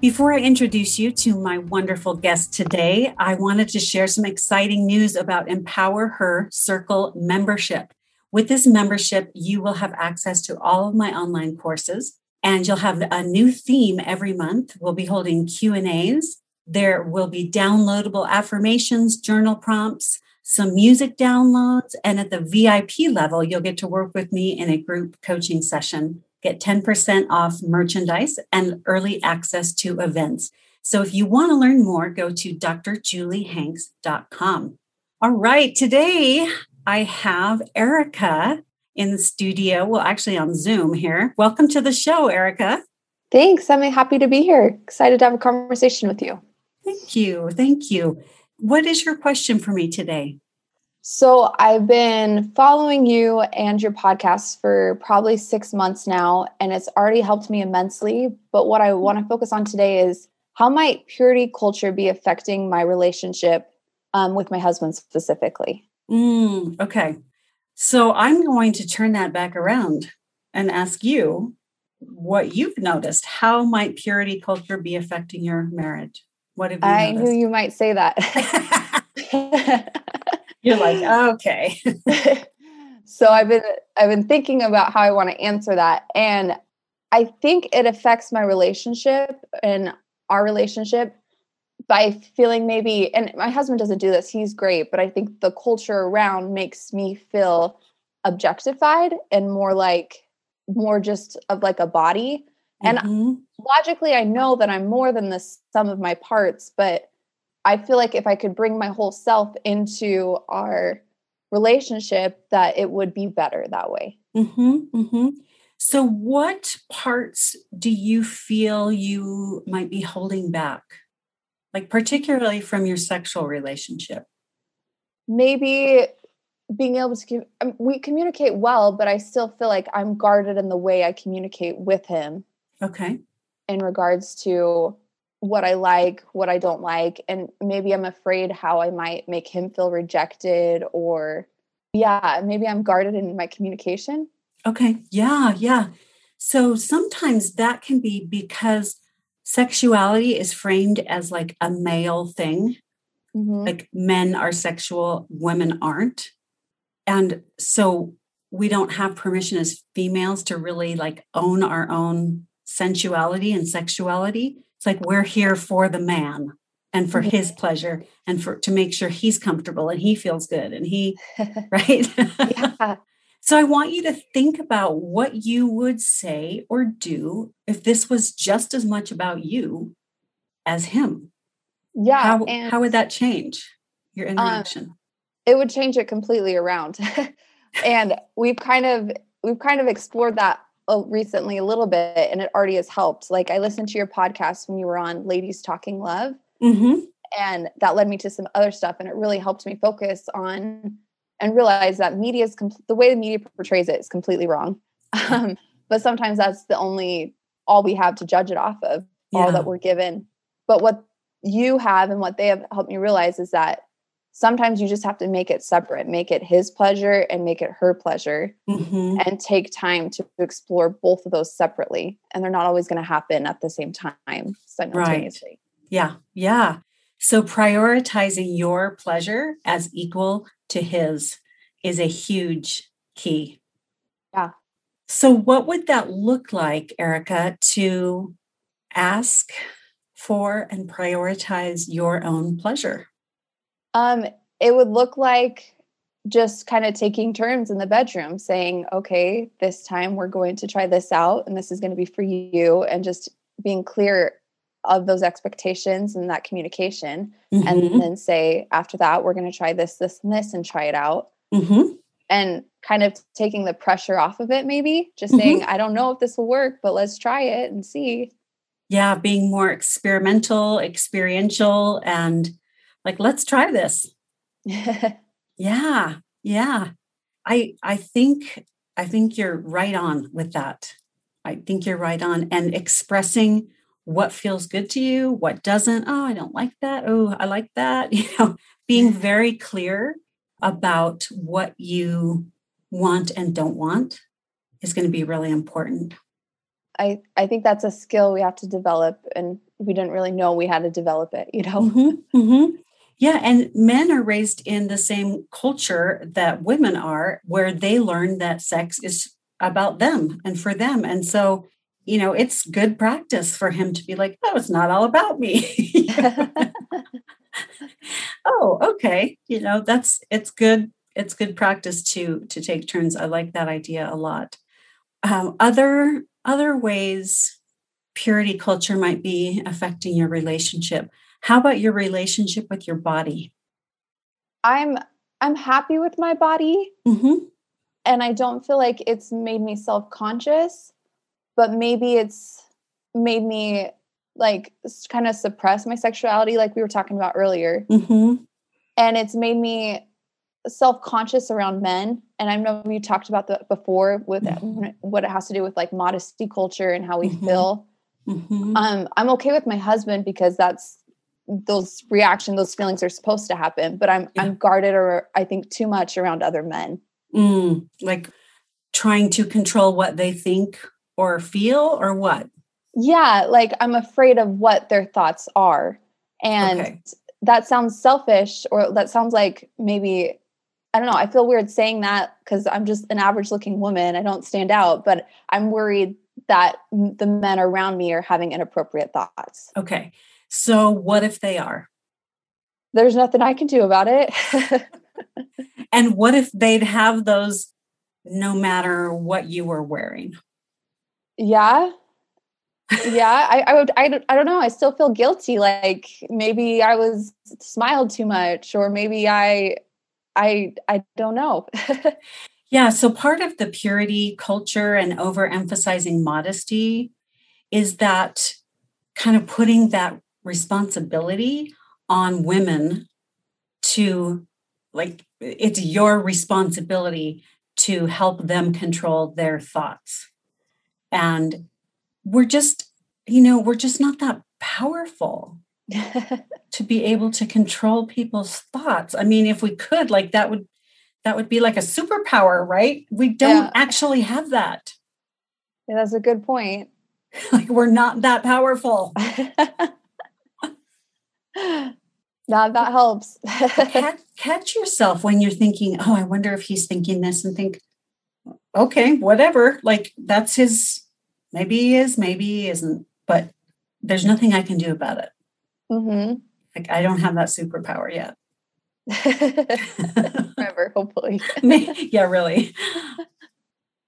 Before I introduce you to my wonderful guest today, I wanted to share some exciting news about Empower Her Circle membership. With this membership, you will have access to all of my online courses and you'll have a new theme every month. We'll be holding Q&As. There will be downloadable affirmations, journal prompts, some music downloads, and at the VIP level, you'll get to work with me in a group coaching session get 10% off merchandise and early access to events. So if you want to learn more, go to drjuliehanks.com. All right, today I have Erica in the studio. Well, actually on Zoom here. Welcome to the show, Erica. Thanks. I'm happy to be here. Excited to have a conversation with you. Thank you. Thank you. What is your question for me today? So I've been following you and your podcast for probably six months now, and it's already helped me immensely. But what I want to focus on today is how might purity culture be affecting my relationship um, with my husband specifically? Mm, okay. So I'm going to turn that back around and ask you what you've noticed. How might purity culture be affecting your marriage? What have you I noticed? knew you might say that. You're like, okay. so I've been I've been thinking about how I want to answer that and I think it affects my relationship and our relationship by feeling maybe and my husband doesn't do this. He's great, but I think the culture around makes me feel objectified and more like more just of like a body. And mm-hmm. logically I know that I'm more than the sum of my parts, but I feel like if I could bring my whole self into our relationship, that it would be better that way. Mm-hmm, mm-hmm. So, what parts do you feel you might be holding back? Like, particularly from your sexual relationship? Maybe being able to, um, we communicate well, but I still feel like I'm guarded in the way I communicate with him. Okay. In regards to what I like, what I don't like, and maybe I'm afraid how I might make him feel rejected or yeah, maybe I'm guarded in my communication. Okay. Yeah, yeah. So sometimes that can be because sexuality is framed as like a male thing. Mm-hmm. Like men are sexual, women aren't. And so we don't have permission as females to really like own our own sensuality and sexuality. It's like we're here for the man and for his pleasure and for to make sure he's comfortable and he feels good and he right? Yeah. so i want you to think about what you would say or do if this was just as much about you as him. Yeah how, how would that change your um, interaction? um, it would change it completely around. And we've kind of we've kind of explored that recently a little bit and it already has helped. Like I listened to your podcast when you were on Ladies Talking Love. Mm-hmm. And that led me to some other stuff. And it really helped me focus on and realize that media is com- the way the media portrays it is completely wrong. Um, but sometimes that's the only, all we have to judge it off of, yeah. all that we're given. But what you have and what they have helped me realize is that sometimes you just have to make it separate make it his pleasure and make it her pleasure mm-hmm. and take time to explore both of those separately. And they're not always going to happen at the same time simultaneously. Right. yeah yeah. So prioritizing your pleasure as equal to his is a huge key. Yeah. So what would that look like erica to ask for and prioritize your own pleasure um, it would look like just kind of taking turns in the bedroom saying, okay, this time we're going to try this out and this is going to be for you, and just being clear of those expectations and that communication. Mm-hmm. And then say, after that, we're going to try this, this, and this and try it out. Mm-hmm. And kind of taking the pressure off of it, maybe just mm-hmm. saying, I don't know if this will work, but let's try it and see. yeah, being more experimental, experiential, and like, let's try this. yeah, yeah. I I think I think you're right on with that. I think you're right on. And expressing what feels good to you, what doesn't. Oh, I don't like that. Oh, I like that. You know, being very clear about what you want and don't want is going to be really important. I, I think that's a skill we have to develop and we didn't really know we had to develop it, you know? Mm-hmm, mm-hmm. Yeah. And men are raised in the same culture that women are, where they learn that sex is about them and for them. And so, you know, it's good practice for him to be like, oh, it's not all about me. oh, okay. You know, that's it's good. It's good practice to to take turns. I like that idea a lot. Um, other other ways purity culture might be affecting your relationship. How about your relationship with your body? I'm I'm happy with my body. Mm-hmm. And I don't feel like it's made me self-conscious, but maybe it's made me like kind of suppress my sexuality like we were talking about earlier. Mm-hmm. And it's made me self-conscious around men and i know we talked about that before with mm-hmm. what it has to do with like modesty culture and how we mm-hmm. feel mm-hmm. um i'm okay with my husband because that's those reaction those feelings are supposed to happen but i'm yeah. i'm guarded or i think too much around other men mm, like trying to control what they think or feel or what yeah like i'm afraid of what their thoughts are and okay. that sounds selfish or that sounds like maybe I don't know. I feel weird saying that because I'm just an average looking woman. I don't stand out, but I'm worried that the men around me are having inappropriate thoughts. Okay. So what if they are? There's nothing I can do about it. and what if they'd have those no matter what you were wearing? Yeah. yeah, I, I would. I, I don't know. I still feel guilty. Like maybe I was smiled too much, or maybe I I I don't know. yeah, so part of the purity culture and overemphasizing modesty is that kind of putting that responsibility on women to like it's your responsibility to help them control their thoughts. And we're just, you know, we're just not that powerful. to be able to control people's thoughts. I mean, if we could, like that would that would be like a superpower, right? We don't yeah. actually have that. Yeah, that's a good point. like we're not that powerful. That that helps. catch, catch yourself when you're thinking, "Oh, I wonder if he's thinking this," and think, "Okay, whatever. Like that's his. Maybe he is. Maybe he isn't. But there's nothing I can do about it." Mm-hmm. Like I don't have that superpower yet. Forever, hopefully. yeah, really.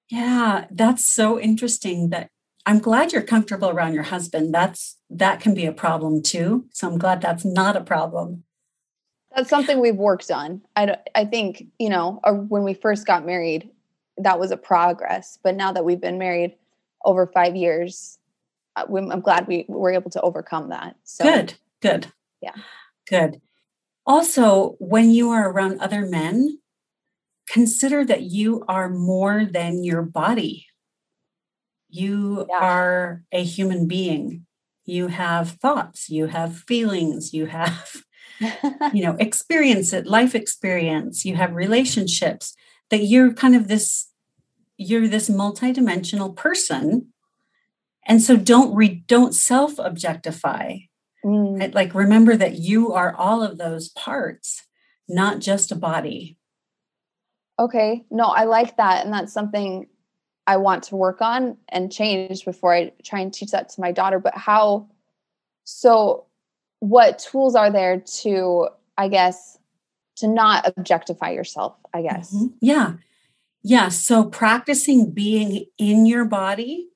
Yeah, that's so interesting that I'm glad you're comfortable around your husband. That's that can be a problem too. So I'm glad that's not a problem. That's something we've worked on. I I think, you know, uh, when we first got married, that was a progress, but now that we've been married over 5 years, uh, I'm glad we were able to overcome that. So Good. Good. Yeah. Good. Also, when you are around other men, consider that you are more than your body. You yeah. are a human being. You have thoughts, you have feelings, you have you know, experience it, life experience, you have relationships that you're kind of this you're this multidimensional person. And so don't re, don't self objectify Mm. Right? Like, remember that you are all of those parts, not just a body. Okay. No, I like that. And that's something I want to work on and change before I try and teach that to my daughter. But how, so what tools are there to, I guess, to not objectify yourself, I guess? Mm-hmm. Yeah. Yeah. So practicing being in your body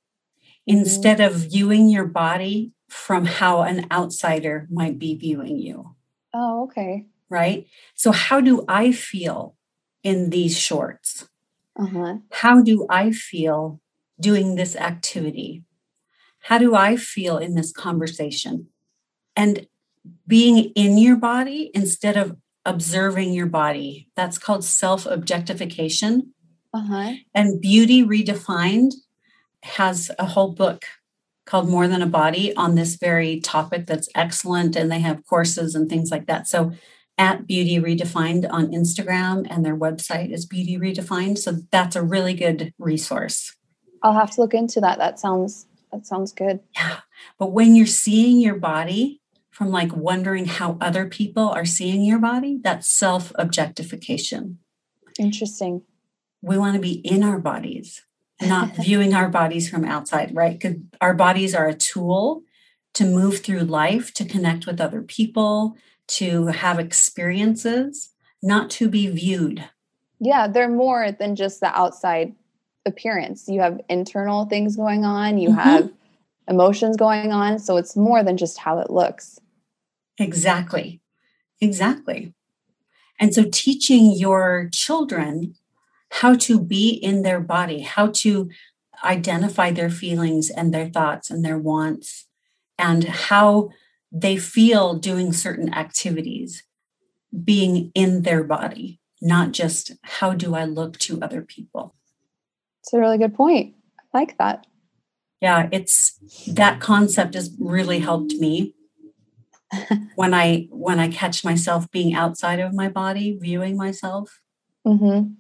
mm-hmm. instead of viewing your body from how an outsider might be viewing you. Oh, okay. Right. So, how do I feel in these shorts? Uh-huh. How do I feel doing this activity? how do I feel in this conversation? And being in your body instead of observing your body. That's called self objectification. Uh-huh. And Beauty Redefined has a whole book called More Than a Body on this very topic that's excellent. And they have courses and things like that. So at Beauty Redefined on Instagram, and their website is Beauty Redefined. So that's a really good resource. I'll have to look into that. That sounds that sounds good. Yeah. But when you're seeing your body from like wondering how other people are seeing your body, that's self objectification. Interesting. We want to be in our bodies, not viewing our bodies from outside, right? Because our bodies are a tool to move through life, to connect with other people, to have experiences, not to be viewed. Yeah, they're more than just the outside appearance. You have internal things going on, you mm-hmm. have emotions going on. So it's more than just how it looks. Exactly. Exactly. And so teaching your children how to be in their body, how to identify their feelings and their thoughts and their wants, and how they feel doing certain activities, being in their body, not just how do I look to other people. It's a really good point. I like that. Yeah, it's that concept has really helped me when I when I catch myself being outside of my body, viewing myself. Mm-hmm.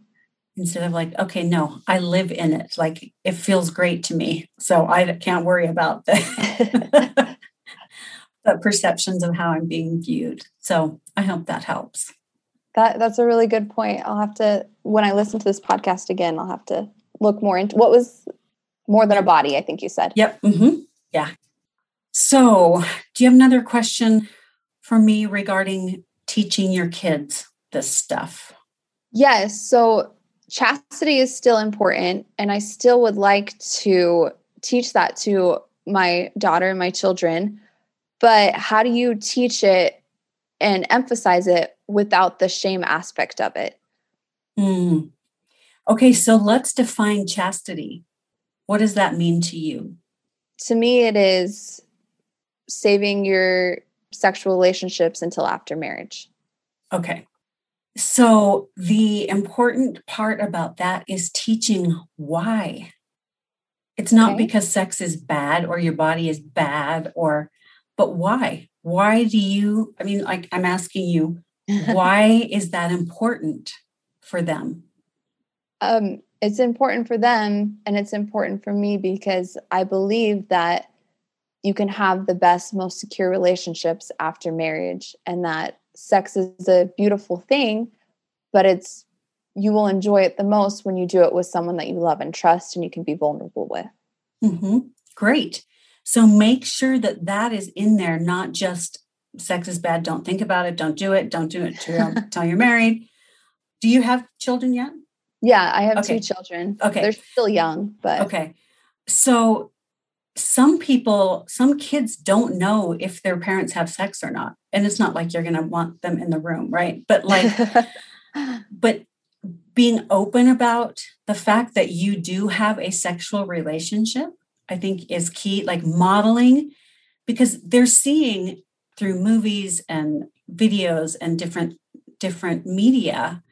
Instead of like, okay, no, I live in it. Like it feels great to me. So I can't worry about the the perceptions of how I'm being viewed. So I hope that helps. That that's a really good point. I'll have to when I listen to this podcast again, I'll have to look more into what was more than a body, I think you said. Yep. Mm-hmm. Yeah. So, do you have another question for me regarding teaching your kids this stuff? Yes. So, chastity is still important, and I still would like to teach that to my daughter and my children but how do you teach it and emphasize it without the shame aspect of it? Mm. Okay, so let's define chastity. What does that mean to you? To me, it is saving your sexual relationships until after marriage. Okay. So, the important part about that is teaching why. It's not okay. because sex is bad or your body is bad or but why? Why do you, I mean, like I'm asking you, why is that important for them? Um, it's important for them and it's important for me because I believe that you can have the best, most secure relationships after marriage and that sex is a beautiful thing, but it's you will enjoy it the most when you do it with someone that you love and trust and you can be vulnerable with. Mm-hmm. Great. So make sure that that is in there, not just sex is bad, don't think about it, don't do it, don't do it until you're married. Do you have children yet? Yeah, I have okay. two children. Okay. They're still young, but Okay. So some people, some kids don't know if their parents have sex or not. And it's not like you're going to want them in the room, right? But like but being open about the fact that you do have a sexual relationship I think is key, like modeling, because they're seeing through movies and videos and different different media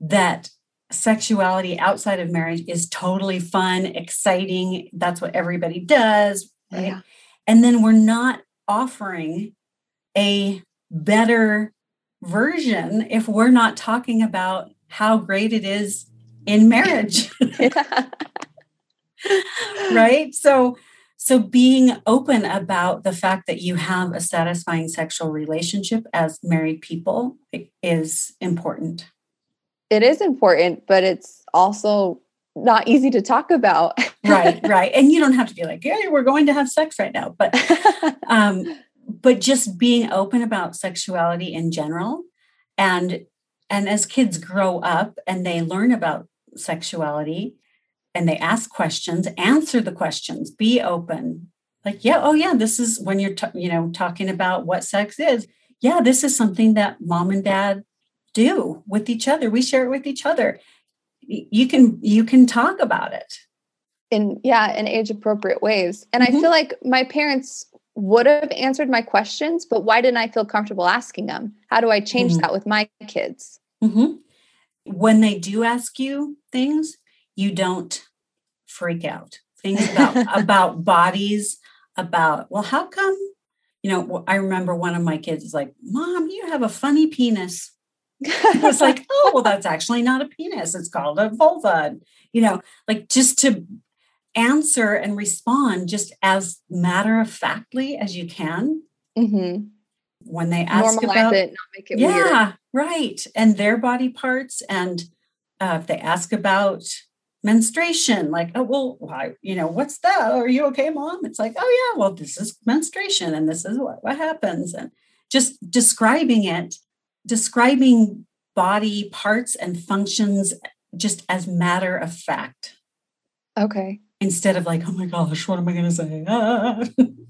that sexuality outside of marriage is totally fun, exciting. That's what everybody does, right? Yeah. And then we're not offering a better version if we're not talking about how great it is in marriage. right? So so being open about the fact that you have a satisfying sexual relationship as married people is important. It is important, but it's also not easy to talk about. right, right. And you don't have to be like, "Yeah, we're going to have sex right now." But um but just being open about sexuality in general and and as kids grow up and they learn about sexuality, and they ask questions, answer the questions, be open. Like, yeah, oh yeah, this is when you're t- you know talking about what sex is. Yeah, this is something that mom and dad do with each other. We share it with each other. You can you can talk about it. in yeah in age appropriate ways and mm-hmm. i feel like my parents would have answered my questions but why didn't i feel comfortable asking them how do i change mm-hmm. that with my kids mm-hmm. when they do ask you things you don't freak out things about about bodies about well how come you know i remember one of my kids is like mom you have a funny penis I was like, oh, well, that's actually not a penis. It's called a vulva. You know, like just to answer and respond just as matter of factly as you can. Mm-hmm. When they ask Normalize about it, not make it yeah, weird. right. And their body parts. And uh, if they ask about menstruation, like, oh, well, why, you know, what's that? Are you okay, mom? It's like, oh, yeah, well, this is menstruation and this is what, what happens. And just describing it, describing body parts and functions just as matter of fact. Okay instead of like, oh my gosh, what am I going to say? Ah.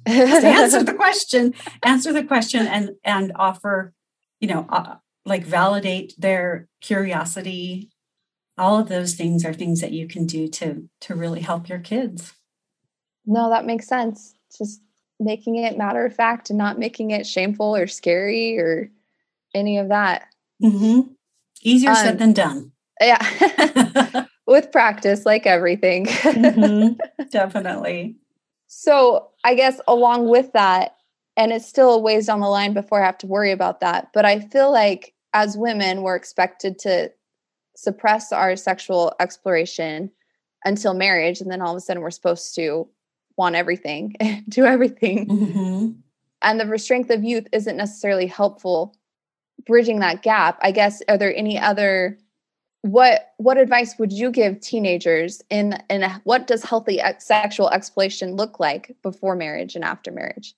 answer the question, answer the question, and and offer, you know, uh, like validate their curiosity. All of those things are things that you can do to to really help your kids. No, that makes sense. Just making it matter of fact and not making it shameful or scary or any of that. Mm-hmm. Easier um, said than done. Yeah. with practice, like everything. mm-hmm, definitely. So, I guess along with that, and it's still a ways down the line before I have to worry about that, but I feel like as women, we're expected to suppress our sexual exploration until marriage. And then all of a sudden, we're supposed to want everything, do everything. Mm-hmm. And the restraint of youth isn't necessarily helpful bridging that gap. I guess, are there any other what what advice would you give teenagers in in a, what does healthy ex- sexual exploration look like before marriage and after marriage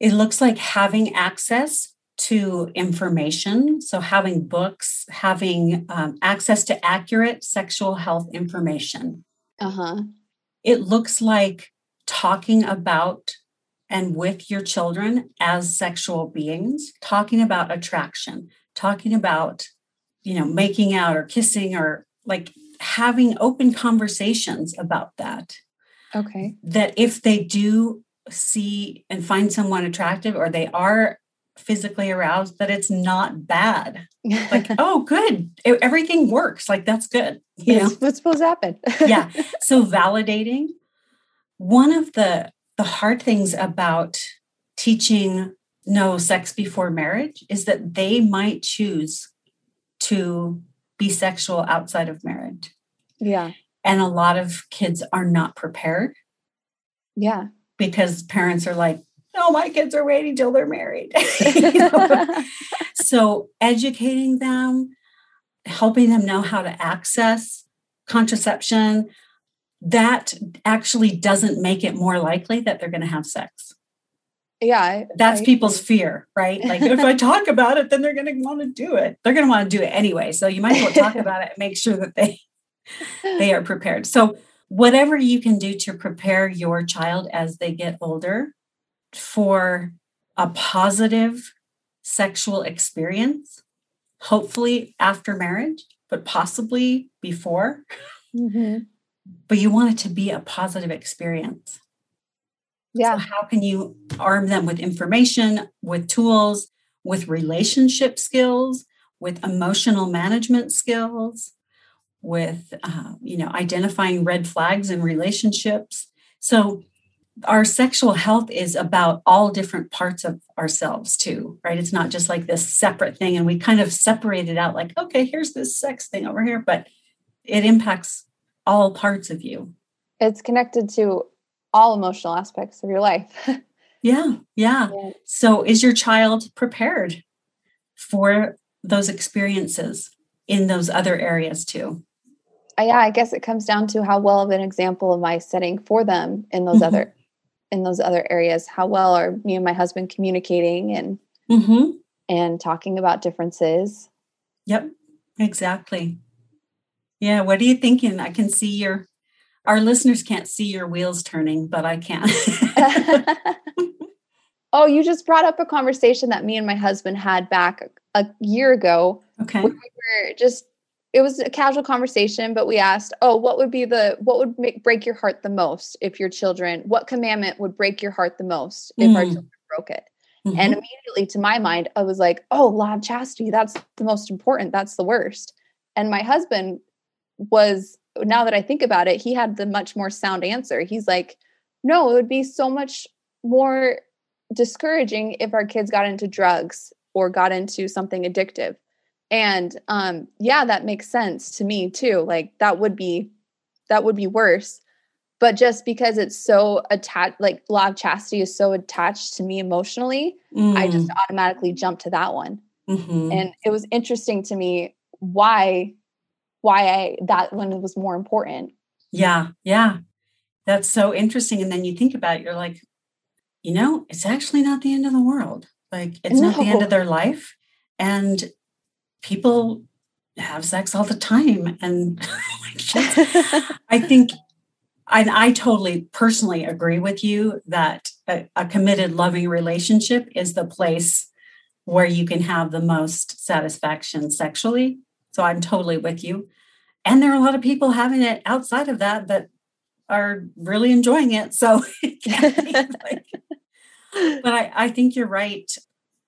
it looks like having access to information so having books having um, access to accurate sexual health information uh-huh it looks like talking about and with your children as sexual beings talking about attraction talking about you know, making out or kissing or like having open conversations about that. Okay. That if they do see and find someone attractive or they are physically aroused, that it's not bad. Like, oh, good. Everything works. Like, that's good. You know? What's supposed to happen? yeah. So validating. One of the the hard things about teaching no sex before marriage is that they might choose to be sexual outside of marriage. Yeah. And a lot of kids are not prepared. Yeah. Because parents are like, no, my kids are waiting till they're married. so educating them, helping them know how to access contraception, that actually doesn't make it more likely that they're going to have sex. Yeah that's I, people's fear right? Like if i talk about it then they're going to want to do it. They're going to want to do it anyway so you might as well talk about it and make sure that they they are prepared. So whatever you can do to prepare your child as they get older for a positive sexual experience hopefully after marriage but possibly before mm-hmm. but you want it to be a positive experience yeah. So how can you arm them with information, with tools, with relationship skills, with emotional management skills, with uh, you know identifying red flags in relationships. So our sexual health is about all different parts of ourselves too, right? It's not just like this separate thing, and we kind of separate it out like, okay, here's this sex thing over here, but it impacts all parts of you. It's connected to all emotional aspects of your life. yeah, yeah. Yeah. So is your child prepared for those experiences in those other areas too? Uh, yeah, I guess it comes down to how well of an example am I setting for them in those mm-hmm. other in those other areas. How well are me and my husband communicating and mm-hmm. and talking about differences? Yep, exactly. Yeah, what are you thinking? I can see your our listeners can't see your wheels turning, but I can. oh, you just brought up a conversation that me and my husband had back a year ago. Okay. We were just it was a casual conversation, but we asked, "Oh, what would be the what would make, break your heart the most if your children? What commandment would break your heart the most if mm. our children broke it?" Mm-hmm. And immediately, to my mind, I was like, "Oh, law of chastity. That's the most important. That's the worst." And my husband was now that I think about it, he had the much more sound answer. He's like, "No, it would be so much more discouraging if our kids got into drugs or got into something addictive." And um yeah that makes sense to me too like that would be that would be worse but just because it's so attached like law of chastity is so attached to me emotionally mm. i just mm. automatically jump to that one mm-hmm. and it was interesting to me why why i that one was more important yeah yeah that's so interesting and then you think about it you're like you know it's actually not the end of the world like it's no. not the end of their life and people have sex all the time and i think and i totally personally agree with you that a, a, committed loving relationship is the place where you can have the most satisfaction sexually. So i'm totally with you. And there are a lot of people having it outside of that that are really enjoying it so it like, but I, I think you're right.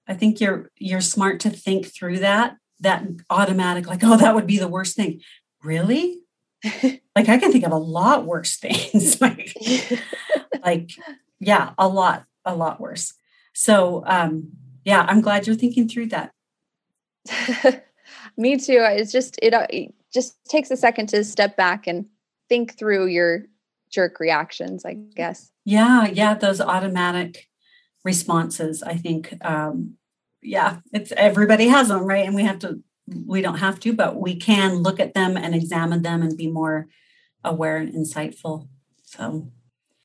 I think you're you're smart to think through that that automatic, like, oh, that would be the worst thing. Really? like I can think of a lot worse things. like, like, yeah, a lot, a lot worse. So um, yeah, I'm glad you're thinking through that. Me too. It's just it, uh, it just takes a second to step back and think through your jerk reactions, I guess. Yeah, yeah, those automatic responses. I think um, yeah, it's everybody has them, right? And we have to, we don't have to, but we can look at them and examine them and be more aware and insightful. So,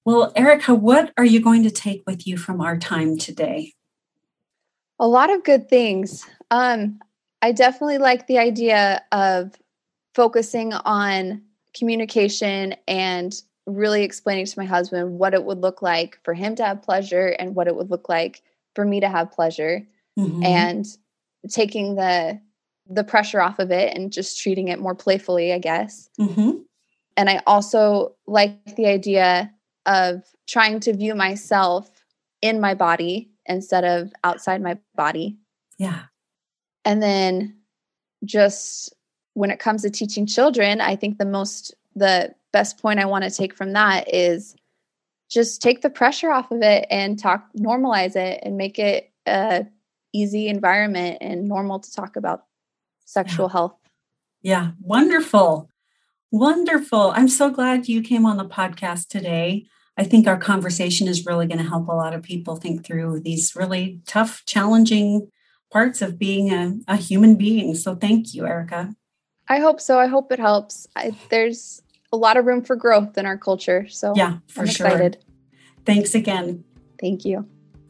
well, Erica, what are you going to take with you from our time today? A lot of good things. Um, I definitely like the idea of focusing on communication and really explaining to my husband what it would look like for him to have pleasure and what it would look like for me to have pleasure mm-hmm. and taking the the pressure off of it and just treating it more playfully, I guess. Mm-hmm. And I also like the idea of trying to view myself in my body instead of outside my body. Yeah. And then just when it comes to teaching children, I think the most, the best point I want to take from that is just take the pressure off of it and talk, normalize it and make it a easy environment and normal to talk about sexual yeah. health. Yeah, wonderful. Wonderful. I'm so glad you came on the podcast today. I think our conversation is really going to help a lot of people think through these really tough, challenging parts of being a, a human being. So thank you, Erica. I hope so. I hope it helps. I, there's a lot of room for growth in our culture. So yeah, for I'm sure. Thanks again. Thank you.